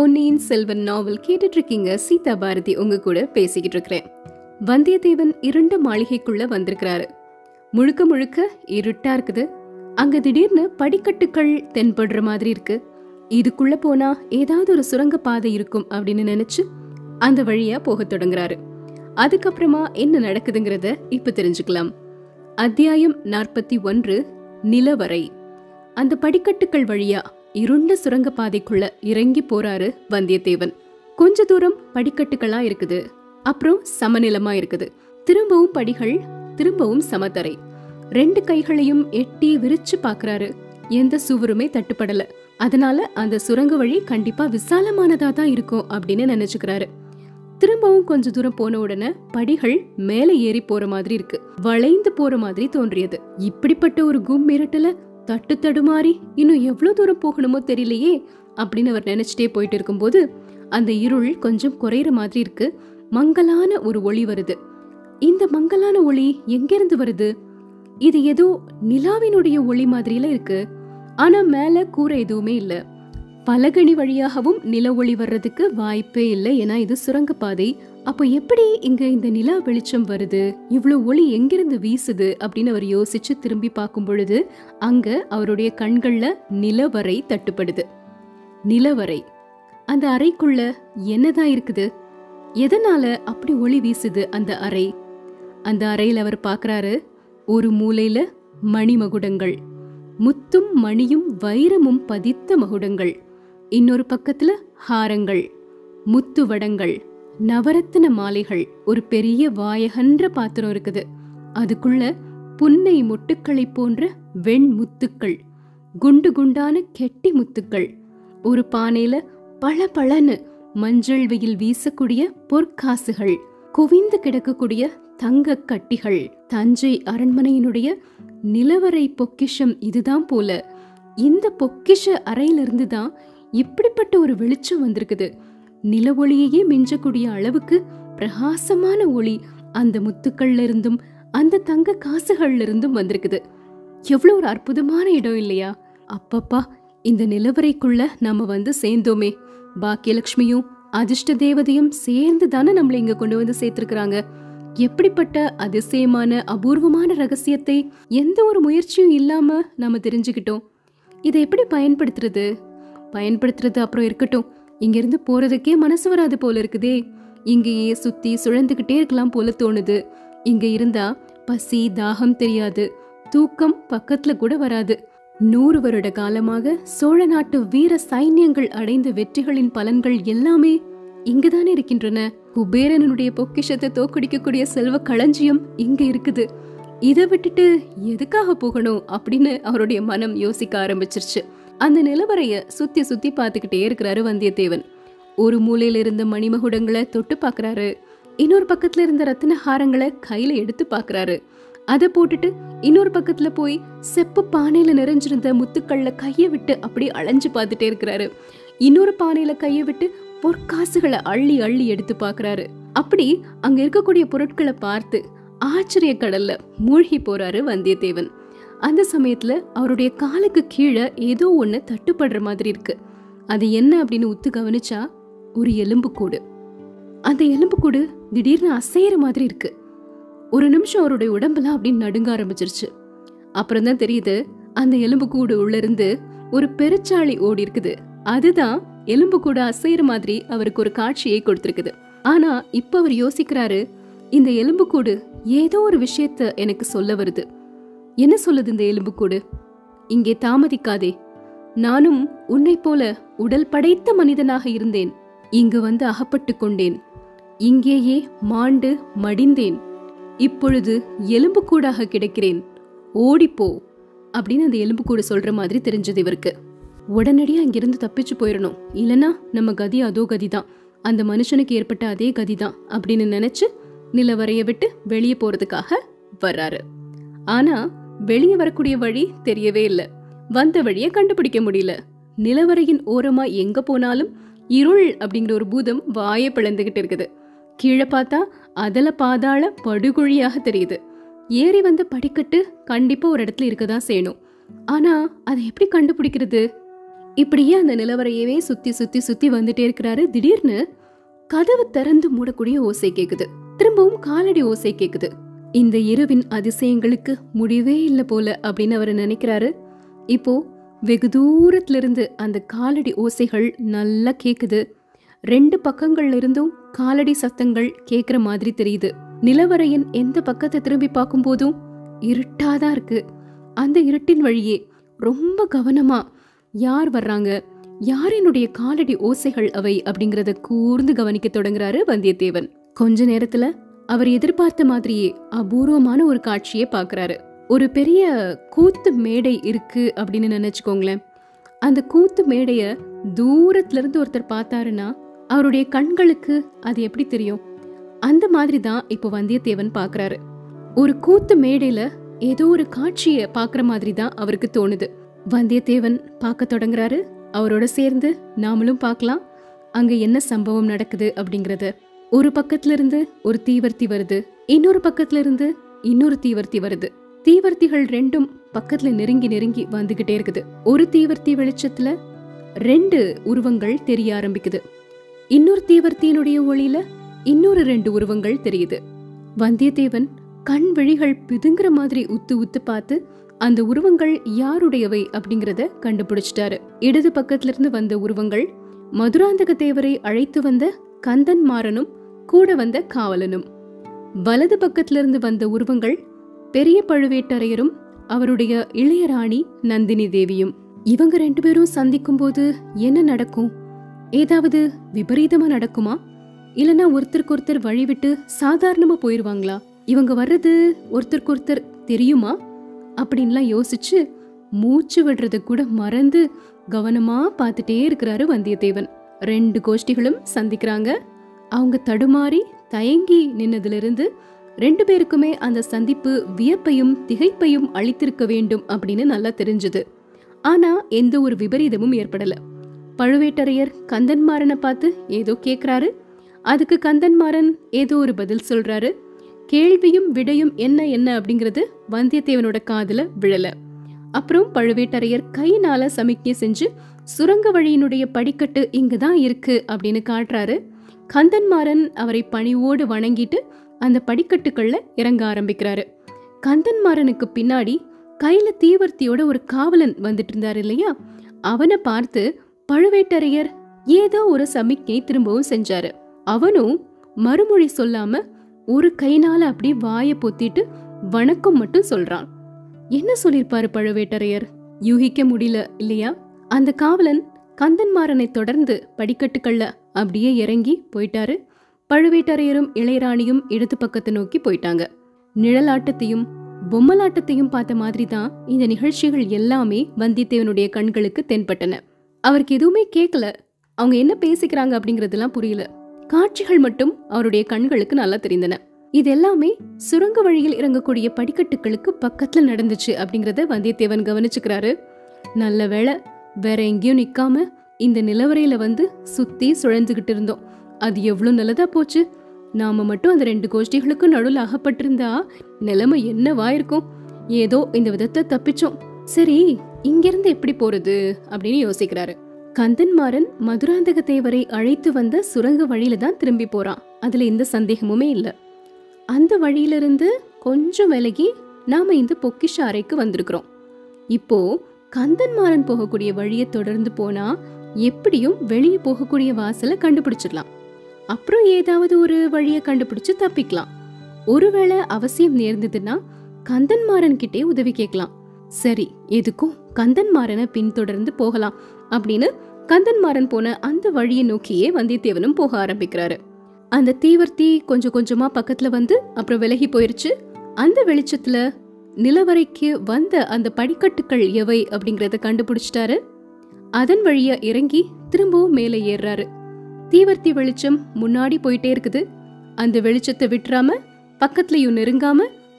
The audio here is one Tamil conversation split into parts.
பொன்னியின் செல்வன் நாவல் கேட்டுட்டு இருக்கீங்க சீதா பாரதி உங்க கூட பேசிக்கிட்டு இருக்கிறேன் வந்தியத்தேவன் இரண்டு மாளிகைக்குள்ள வந்திருக்கிறாரு. முழுக்க முழுக்க இருட்டா இருக்குது. அங்க திடீர்னு படிக்கட்டுகள் தென்படுற மாதிரி இருக்கு. இதுக்குள்ள போனா ஏதாவது ஒரு சுரங்க பாதை இருக்கும் அப்படின்னு நினைச்சு அந்த வழியா போக தொடங்குறாரு. அதுக்கப்புறமா என்ன நடக்குதுங்கிறத இப்ப தெரிஞ்சுக்கலாம். அத்தியாயம் நாற்பத்தி ஒன்று நிலவரை. அந்த படிக்கட்டுகள் வழியா இருண்ட சுரங்கப்பாதைக்குள்ள இறங்கி போறாரு வந்தியத்தேவன். கொஞ்ச தூரம் படிக்கட்டுகளா இருக்குது. அப்புறம் சமநிலமா இருக்குது. திரும்பவும் படிகள் திரும்பவும் சமதரை ரெண்டு கைகளையும் எட்டி விரிச்சு பாக்குறாரு. எந்த சுவருமே தட்டுப்படல. அதனால அந்த சுரங்க வழி கண்டிப்பா விசாலமானதா தான் இருக்கும் அப்படின்னு நினைச்சுக்கிறாரு. திரும்பவும் கொஞ்ச தூரம் போன உடனே படிகள் மேலே ஏறி போற மாதிரி இருக்கு. வளைந்து போற மாதிரி தோன்றியது. இப்படிப்பட்ட ஒரு கும் மிரட்டல தட்டு தடுமாறி இன்னும் எவ்வளவு தூரம் போகணுமோ தெரியலையே அப்படின்னு அவர் நினைச்சிட்டே போயிட்டு இருக்கும்போது அந்த இருள் கொஞ்சம் குறையிற மாதிரி இருக்கு. மங்கலான ஒரு ஒளி வருது. இந்த மங்கலான ஒளி எங்கிருந்து வருது? இது ஏதோ நிலாவினுடைய ஒளி மாதிரியில இருக்கு. ஆனா மேல கூரை எதுவுமே இல்ல. பலகணி வழியாகவும் நில ஒளி வர்றதுக்கு வாய்ப்பே இல்லை ஏன்னா இது சுரங்கப்பாதை அப்போ எப்படி இங்க இந்த நிலா வெளிச்சம் வருது? இவ்வளவு ஒளி எங்கிருந்து வீசுது? அப்படின்னு அவர் யோசிச்சு திரும்பி பார்க்கும் பொழுது அங்க அவருடைய கண்கள்ல நிலவரை தட்டுப்படுது. நிலவரை. அந்த அறைக்குள்ள என்னதான் இருக்குது? எதனால அப்படி ஒளி வீசுது அந்த அறை? அந்த அறையில் அவர் பார்க்குறாரு ஒரு மூலையில மணிமகுடங்கள். முத்தும் மணியும் வைரமும் பதித்த மகுடங்கள். இன்னொரு பக்கத்துல ஹாரங்கள். முத்து வடங்கள். நவரத்தின மாலைகள் ஒரு பெரிய வாயகன்ற பாத்திரம் இருக்குது. அதுக்குள்ள புன்னை மொட்டுக்களை போன்ற வெண் முத்துக்கள் குண்டு குண்டான கெட்டி முத்துக்கள் ஒரு பானையில பல பழனு மஞ்சள் வெயில் வீசக்கூடிய பொற்காசுகள் குவிந்து கிடக்கக்கூடிய தங்க கட்டிகள். தஞ்சை அரண்மனையினுடைய நிலவரை பொக்கிஷம் இதுதான் போல. இந்த பொக்கிஷ அறையிலிருந்து தான் இப்படிப்பட்ட ஒரு வெளிச்சம் வந்திருக்குது. நில ஒளியையே மிஞ்சக்கூடிய அளவுக்கு பிரகாசமான ஒளி அந்த முத்துக்கள்ல இருந்தும் அந்த தங்க காசுகள்ல இருந்தும் வந்திருக்குது. எவ்வளோ ஒரு அற்புதமான இடம் இல்லையா? அப்பப்பா இந்த நிலவரைக்குள்ள நாம வந்து சேர்ந்தோமே. பாக்கியலட்சுமியும் அதிர்ஷ்ட தேவதையும் சேர்ந்து தானே நம்மளை இங்க கொண்டு வந்து சேர்த்திருக்கிறாங்க. எப்படிப்பட்ட அதிசயமான அபூர்வமான ரகசியத்தை எந்த ஒரு முயற்சியும் இல்லாம நாம தெரிஞ்சுக்கிட்டோம். இதை எப்படி பயன்படுத்துறது? பயன்படுத்துறது அப்புறம் இருக்கட்டும். இங்கிருந்து போறதுக்கே மனசு வராது போல இருக்குதே. இங்கேயே சுத்தி சுழந்துகிட்டே இருக்கலாம் போல தோணுது. இங்க இருந்தா பசி தாகம் தெரியாது. தூக்கம் பக்கத்துல கூட வராது. நூறு வருட காலமாக சோழ நாட்டு வீர சைன்யங்கள் அடைந்த வெற்றிகளின் பலன்கள் எல்லாமே இங்குதானே இருக்கின்றன. குபேரனுடைய பொக்கிஷத்தை தோக்கடிக்கக்கூடிய செல்வ களஞ்சியம் இங்க இருக்குது. இதை விட்டுட்டு எதுக்காக போகணும் அப்படின்னு அவருடைய மனம் யோசிக்க ஆரம்பிச்சிருச்சு. அந்த நிலவரைய சுத்தி சுத்தி பார்த்துக்கிட்டே இருக்கிறாரு வந்தியத்தேவன். ஒரு மூலையில இருந்த மணிமகுடங்களை தொட்டு பாக்குறாரு இன்னொரு பக்கத்துல இருந்த ரத்தின ஹாரங்களை கையில எடுத்து பாக்குறாரு அதை போட்டுட்டு இன்னொரு பக்கத்துல போய் செப்பு பானையில நிறைஞ்சிருந்த முத்துக்கள்ல கைய விட்டு அப்படியே அலைஞ்சு பார்த்துட்டே இருக்கிறாரு. இன்னொரு பானையில கையை விட்டு பொற்காசுகளை அள்ளி அள்ளி எடுத்து பாக்குறாரு அப்படி அங்க இருக்கக்கூடிய பொருட்களை பார்த்து ஆச்சரிய கடல்ல மூழ்கி போறாரு வந்தியத்தேவன். அந்த சமயத்துல அவருடைய காலுக்கு கீழே ஏதோ ஒண்ணு தட்டுப்படுற மாதிரி இருக்கு. அது என்ன அப்படின்னு உத்து கவனிச்சா ஒரு எலும்புக்கூடு அந்த எலும்புக்கூடு திடீர்னு அசையற மாதிரி இருக்கு. ஒரு நிமிஷம் அவருடைய உடம்பெல்லாம் அப்படின்னு நடுங்க ஆரம்பிச்சிருச்சு. அப்புறம் தான் தெரியுது அந்த எலும்புக்கூடு உள்ள இருந்து ஒரு பெருச்சாளி ஓடி இருக்குது. அதுதான் எலும்புக்கூடு அசையற மாதிரி அவருக்கு ஒரு காட்சியை கொடுத்திருக்குது. ஆனா இப்ப அவர் யோசிக்கிறாரு இந்த எலும்புக்கூடு ஏதோ ஒரு விஷயத்த எனக்கு சொல்ல வருது. என்ன சொல்லுது இந்த எலும்புக்கூடு? இங்கே தாமதிக்காதே. நானும் உன்னை போல உடல் படைத்த மனிதனாக இருந்தேன். இங்கு வந்து அகப்பட்டு கொண்டேன். இங்கேயே மாண்டு மடிந்தேன். இப்பொழுது எலும்புக்கூடாக கிடக்கிறேன். ஓடிப்போ. அப்படின்னு அந்த எலும்புக்கூடு சொல்ற மாதிரி தெரிஞ்சது இவருக்கு. உடனடியாக அங்கிருந்து தப்பிச்சு போயிடணும் இல்லனா நம்ம கதி அதோ கதிதான். அந்த மனுஷனுக்கு ஏற்பட்ட அதே கதிதான் அப்படின்னு நினைச்சு நிலவரைய விட்டு வெளியே போறதுக்காக வர்றாரு. ஆனா வெளியே வரக்கூடிய வழி தெரியவே இல்ல. வந்த வழியை கண்டுபிடிக்க முடியல. நிலவரையின் ஓரமா எங்க போனாலும் இருள் அப்படிங்கிற ஒரு பூதம் வாயை பிளந்துகிட்டு இருக்குது. கீழே பார்த்தா அதல பாதாள படுகொழியாக தெரியுது. ஏறி வந்த படிக்கட்டு கண்டிப்பா ஒரு இடத்துல இருக்கதான் செய்யணும். ஆனா அதை எப்படி கண்டுபிடிக்கிறது? இப்படியே அந்த நிலவரையவே சுத்தி சுத்தி சுத்தி வந்துட்டே இருக்கிறாரு திடீர்னு கதவு திறந்து மூடக்கூடிய ஓசை கேக்குது. திரும்பவும் காலடி ஓசை கேக்குது. இந்த இரவின் அதிசயங்களுக்கு முடிவே இல்லை போல அப்படின்னு அவர் நினைக்கிறாரு. இப்போ வெகு தூரத்துல இருந்து அந்த காலடி ஓசைகள் நல்லா கேக்குது. ரெண்டு பக்கங்கள்ல இருந்தும் காலடி சத்தங்கள் கேக்குற மாதிரி தெரியுது. நிலவரையின் எந்த பக்கத்தை திரும்பி பார்க்கும்போதும் இருட்டாதான் இருக்கு. அந்த இருட்டின் வழியே ரொம்ப கவனமா யார் வர்றாங்க யாரினுடைய காலடி ஓசைகள் அவை அப்படிங்கறத கூர்ந்து கவனிக்க தொடங்குறாரு வந்தியத்தேவன். கொஞ்ச நேரத்துல அவர் எதிர்பார்த்த மாதிரியே அபூர்வமான ஒரு காட்சியை பார்க்குறாரு. ஒரு பெரிய கூத்து மேடை இருக்கு அப்படின்னு நினைச்சுக்கோங்களேன். அந்த கூத்து மேடைய தூரத்துல இருந்து ஒருத்தர் பார்த்தாருன்னா அவருடைய கண்களுக்கு அது எப்படி தெரியும்? அந்த மாதிரி தான் இப்போ வந்தியத்தேவன் பார்க்குறாரு. ஒரு கூத்து மேடையில ஏதோ ஒரு காட்சியை பார்க்குற மாதிரி தான் அவருக்கு தோணுது. வந்தியத்தேவன் பார்க்க தொடங்குறாரு. அவரோட சேர்ந்து நாமளும் பார்க்கலாம். அங்க என்ன சம்பவம் நடக்குது அப்படிங்கறத. ஒரு பக்கத்துல இருந்து ஒரு தீவர்த்தி வருது இன்னொரு பக்கத்துல இருந்து இன்னொரு தீவர்த்தி வருது. தீவர்த்திகள் ரெண்டும் பக்கத்துல நெருங்கி நெருங்கி வந்துகிட்டே இருக்குது. ஒரு தீவர்த்தி வெளிச்சத்துல ரெண்டு உருவங்கள் தெரிய ஆரம்பிக்குது. இன்னொரு தீவர்த்தியினுடைய ஒளியில இன்னொரு ரெண்டு உருவங்கள் தெரியுது. வந்தியத்தேவன் கண் விழிகள் பிதுங்குற மாதிரி உத்து உத்து பார்த்து அந்த உருவங்கள் யாருடையவை அப்படிங்கறத கண்டுபிடிச்சிட்டாரு. இடது பக்கத்துல இருந்து வந்த உருவங்கள் மதுராந்தக தேவரை அழைத்து வந்த கந்தன் மாறனும் கூட வந்த காவலனும். வலது பக்கத்துல இருந்து வந்த உருவங்கள் பெரிய பழுவேட்டரையரும் அவருடைய இளையராணி நந்தினி தேவியும். இவங்க ரெண்டு பேரும் சந்திக்கும் போது என்ன நடக்கும்? ஏதாவது விபரீதமா நடக்குமா? இல்லனா ஒருத்தருக்கு ஒருத்தர் வழிவிட்டு சாதாரணமா போயிருவாங்களா? இவங்க வர்றது ஒருத்தருக்கு ஒருத்தர் தெரியுமா? அப்படின்லாம் யோசிச்சு மூச்சு விடுறத கூட மறந்து கவனமா பார்த்துட்டே இருக்கிறாரு வந்தியத்தேவன். ரெண்டு கோஷ்டிகளும் சந்திக்கிறாங்க. அவங்க தடுமாறி தயங்கி நின்னதிலிருந்து ரெண்டு பேருக்குமே அந்த சந்திப்பு வியப்பையும் திகைப்பையும் அளித்திருக்க வேண்டும் அப்படின்னு நல்லா தெரிஞ்சது. ஆனா எந்த ஒரு விபரீதமும் ஏற்படல. பழுவேட்டரையர் கந்தன்மாறனை பார்த்து ஏதோ கேக்குறாரு. அதுக்கு கந்தன்மாறன் ஏதோ ஒரு பதில் சொல்றாரு. கேள்வியும் விடையும் என்ன என்ன அப்படிங்கிறது வந்தியத்தேவனோட காதுல விழல. அப்புறம் பழுவேட்டரையர் கையினால சமிக்ஞை செஞ்சு சுரங்க வழியினுடைய படிக்கட்டு இங்கதான் இருக்கு அப்படின்னு காட்டுறாரு. கந்தன்மாறன் அவரை பணிவோடு வணங்கிட்டு அந்த படிக்கட்டுகள்ல இறங்க ஆரம்பிக்கிறாரு. கந்தன்மாறனுக்கு பின்னாடி கையில தீவர்த்தியோட ஒரு காவலன் வந்துட்டு இருந்தாரு இல்லையா? அவனை பார்த்து பழுவேட்டரையர் ஏதோ ஒரு சமிக்ஞை திரும்பவும் செஞ்சாரு. அவனும் மறுமொழி சொல்லாம ஒரு கைனால அப்படி வாயை பொத்திட்டு வணக்கம் மட்டும் சொல்றான். என்ன சொல்லிருப்பாரு பழுவேட்டரையர்? யூகிக்க முடியல இல்லையா? அந்த காவலன் கந்தன்மாறனை தொடர்ந்து படிக்கட்டுக்கள்ல அப்படியே இறங்கி போயிட்டாரு. பழுவேட்டரையரும் இளையராணியும் இடது பக்கத்தை நோக்கி போயிட்டாங்க. நிழலாட்டத்தையும் பொம்மலாட்டத்தையும் பார்த்த மாதிரி தான் இந்த நிகழ்ச்சிகள் எல்லாமே வந்தியத்தேவனுடைய கண்களுக்கு தென்பட்டன. அவருக்கு எதுவுமே கேட்கல அவங்க என்ன பேசிக்கிறாங்க அப்படிங்கறதெல்லாம் புரியல. காட்சிகள் மட்டும் அவருடைய கண்களுக்கு நல்லா தெரிந்தன. இது எல்லாமே சுரங்க வழியில் இறங்கக்கூடிய படிக்கட்டுகளுக்கு பக்கத்துல நடந்துச்சு அப்படிங்கறத வந்தியத்தேவன் கவனிச்சுக்கிறாரு. நல்ல வேலை வேற எங்கேயும் நிக்காம இந்த நிலவரையில வந்து சுத்தி சுழந்துகிட்டு இருந்தோம். அது எவ்வளவு நல்லதா போச்சு. நாம மட்டும் அந்த ரெண்டு கோஷ்டிகளுக்கும் நடுவில் அகப்பட்டிருந்தா நிலைமை என்னவா இருக்கும்? ஏதோ இந்த விதத்தை தப்பிச்சோம். சரி இங்கிருந்து எப்படி போறது அப்படின்னு யோசிக்கிறாரு. கந்தன்மாறன் மதுராந்தக தேவரை அழைத்து வந்த சுரங்க வழியில தான் திரும்பி போறான். அதுல எந்த சந்தேகமுமே இல்ல. அந்த வழியிலிருந்து கொஞ்சம் விலகி நாம இந்த பொக்கிஷ அறைக்கு வந்திருக்கிறோம். இப்போ கந்தன்மாறன் போகக்கூடிய வழியை தொடர்ந்து போனா எப்படியும் வெளியே போகக்கூடிய வாசலை கண்டுபிடிச்சிடலாம். அப்புறம் ஏதாவது ஒரு வழியை கண்டுபிடிச்சு தப்பிக்கலாம். ஒருவேளை அவசியம் நேர்ந்ததுன்னா கந்தன்மாறன் கிட்டே உதவி கேட்கலாம். சரி எதுக்கும் கந்தன்மாறனை பின்தொடர்ந்து போகலாம் அப்படின்னு கந்தன்மாறன் போன அந்த வழியை நோக்கியே வந்தியத்தேவனும் போக ஆரம்பிக்கிறாரு. அந்த தீவர்த்தி கொஞ்சம் கொஞ்சமா பக்கத்துல வந்து அப்புறம் விலகி போயிருச்சு. அந்த வெளிச்சத்துல நிலவரைக்கு வந்த அந்த படிக்கட்டுகள் எவை அப்படிங்கறத கண்டுபிடிச்சிட்டாரு. அதன் வழியா இறங்கி திரும்பவும் மேலே ஏறுறாரு. தீவர்த்தி வெளிச்சம் முன்னாடி போயிட்டே இருக்குது. அந்த வெளிச்சத்தை விட்டுறாம பக்கத்துலயும் நெருங்காம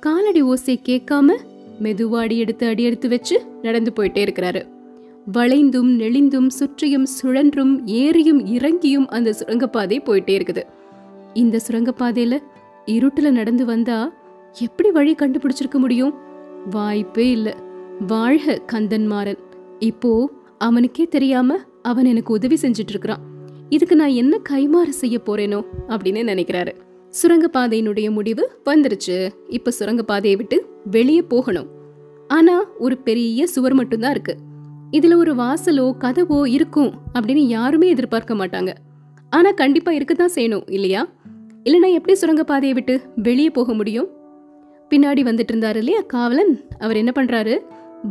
காலடி ஓசை கேட்காம மெதுவாடி எடுத்து அடி எடுத்து வச்சு நடந்து போயிட்டே இருக்கிறாரு. வளைந்தும் நெளிந்தும் சுற்றியும் சுழன்றும் ஏறியும் இறங்கியும் அந்த சுரங்கப்பாதை போயிட்டே இருக்குது. இந்த சுரங்கப்பாதையில இருட்டுல நடந்து வந்தா எப்படி வழி கண்டுபிடிச்சிருக்க முடியும்? வாய்ப்பே இல்ல. வாழ்க கந்தன்மாறன். இப்போ அவனுக்கே தெரியாம அவன் எனக்கு உதவி செஞ்சுட்டு இருக்கிறான் இதுக்கு நான் என்ன கைமாறு செய்ய போறேனோ அப்படின்னு நினைக்கிறாரு. சுரங்கப்பாதையினுடைய முடிவு வந்துருச்சு. இப்ப சுரங்கப்பாதையை விட்டு வெளியே போகணும். ஆனா ஒரு பெரிய சுவர் மட்டும்தான் இருக்கு. இதுல ஒரு வாசலோ கதவோ இருக்கும் அப்படின்னு யாருமே எதிர்பார்க்க மாட்டாங்க. ஆனா கண்டிப்பா இருக்கத்தான் செய்யணும் இல்லையா? இல்லைனா எப்படி சுரங்கப்பாதையை விட்டு வெளியே போக முடியும்? பின்னாடி வந்துட்டு இருந்தாரு இல்லையா காவலன்? அவர் என்ன பண்றாரு?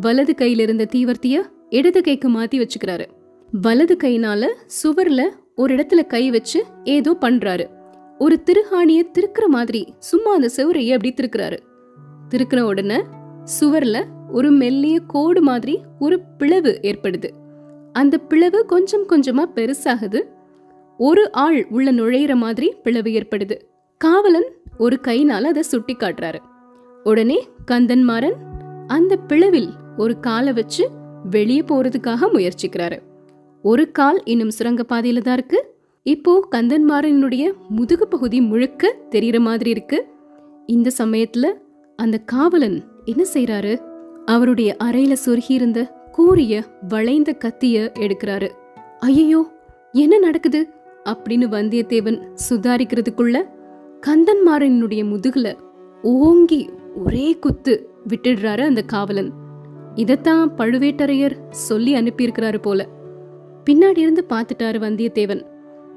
வலது கையில இருந்த தீவர்த்திய இடது கைக்கு மாத்தி வச்சுக்கிறாரு. வலது கையினால சுவர்ல ஒரு இடத்துல கை வச்சு ஏதோ பண்றாரு. ஒரு திருஹாணிய திருக்கிற மாதிரி சும்மா அந்த செவரையே அப்படி திருக்குறாரு. திருக்கிற உடனே சுவர்ல ஒரு மெல்லிய கோடு மாதிரி ஒரு பிளவு ஏற்படுது. அந்த பிளவு கொஞ்சம் கொஞ்சமா பெருசாகுது. ஒரு ஆள் உள்ள நுழையிற மாதிரி பிளவு ஏற்படுது. காவலன் ஒரு கைனால அதை சுட்டி காட்டுறாரு. உடனே கந்தன்மாறன் அந்த பிளவில் ஒரு காலை வச்சு வெளியே போறதுக்காக முயற்சிக்கிறாரு. ஒரு கால் இன்னும் சுரங்கப்பாதையில தான் இருக்கு. இப்போ கந்தன்மாரனுடைய முதுகு பகுதி முழுக்க தெரியற மாதிரி இருக்கு. இந்த சமயத்துல அந்த காவலன் என்ன செய்றாரு? அவருடைய அறையில சொருகியிருந்த கூறிய கூரிய வளைந்த கத்திய எடுக்கிறாரு. ஐயோ என்ன நடக்குது? அப்படின்னு வந்தியத்தேவன் சுதாரிக்கிறதுக்குள்ள கந்தன்மாறனுடைய முதுகுல ஓங்கி ஒரே குத்து விட்டுடுறாரு அந்த காவலன். இதத்தான் பழுவேட்டரையர் சொல்லி அனுப்பியிருக்கிறாரு போல. பின்னாடி இருந்து பார்த்துட்டாரு வந்தியத்தேவன்.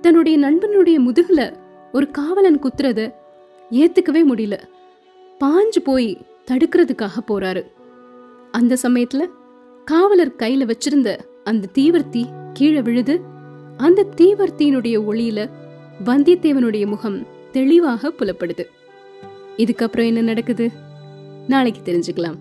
தன்னுடைய நண்பனுடைய முதுகுல ஒரு காவலன் குத்துறத ஏத்துக்கவே முடியல. பாஞ்சு போய் தடுக்கிறதுக்காக போறாரு. அந்த சமயத்துல காவலர் கையில வச்சிருந்த அந்த தீவர்த்தி கீழே விழுது அந்த தீவர்த்தியினுடைய ஒளியில வந்தியத்தேவனுடைய முகம் தெளிவாக புலப்படுது. இதுக்கப்புறம் என்ன நடக்குது? நாளைக்கு தெரிஞ்சுக்கலாம்.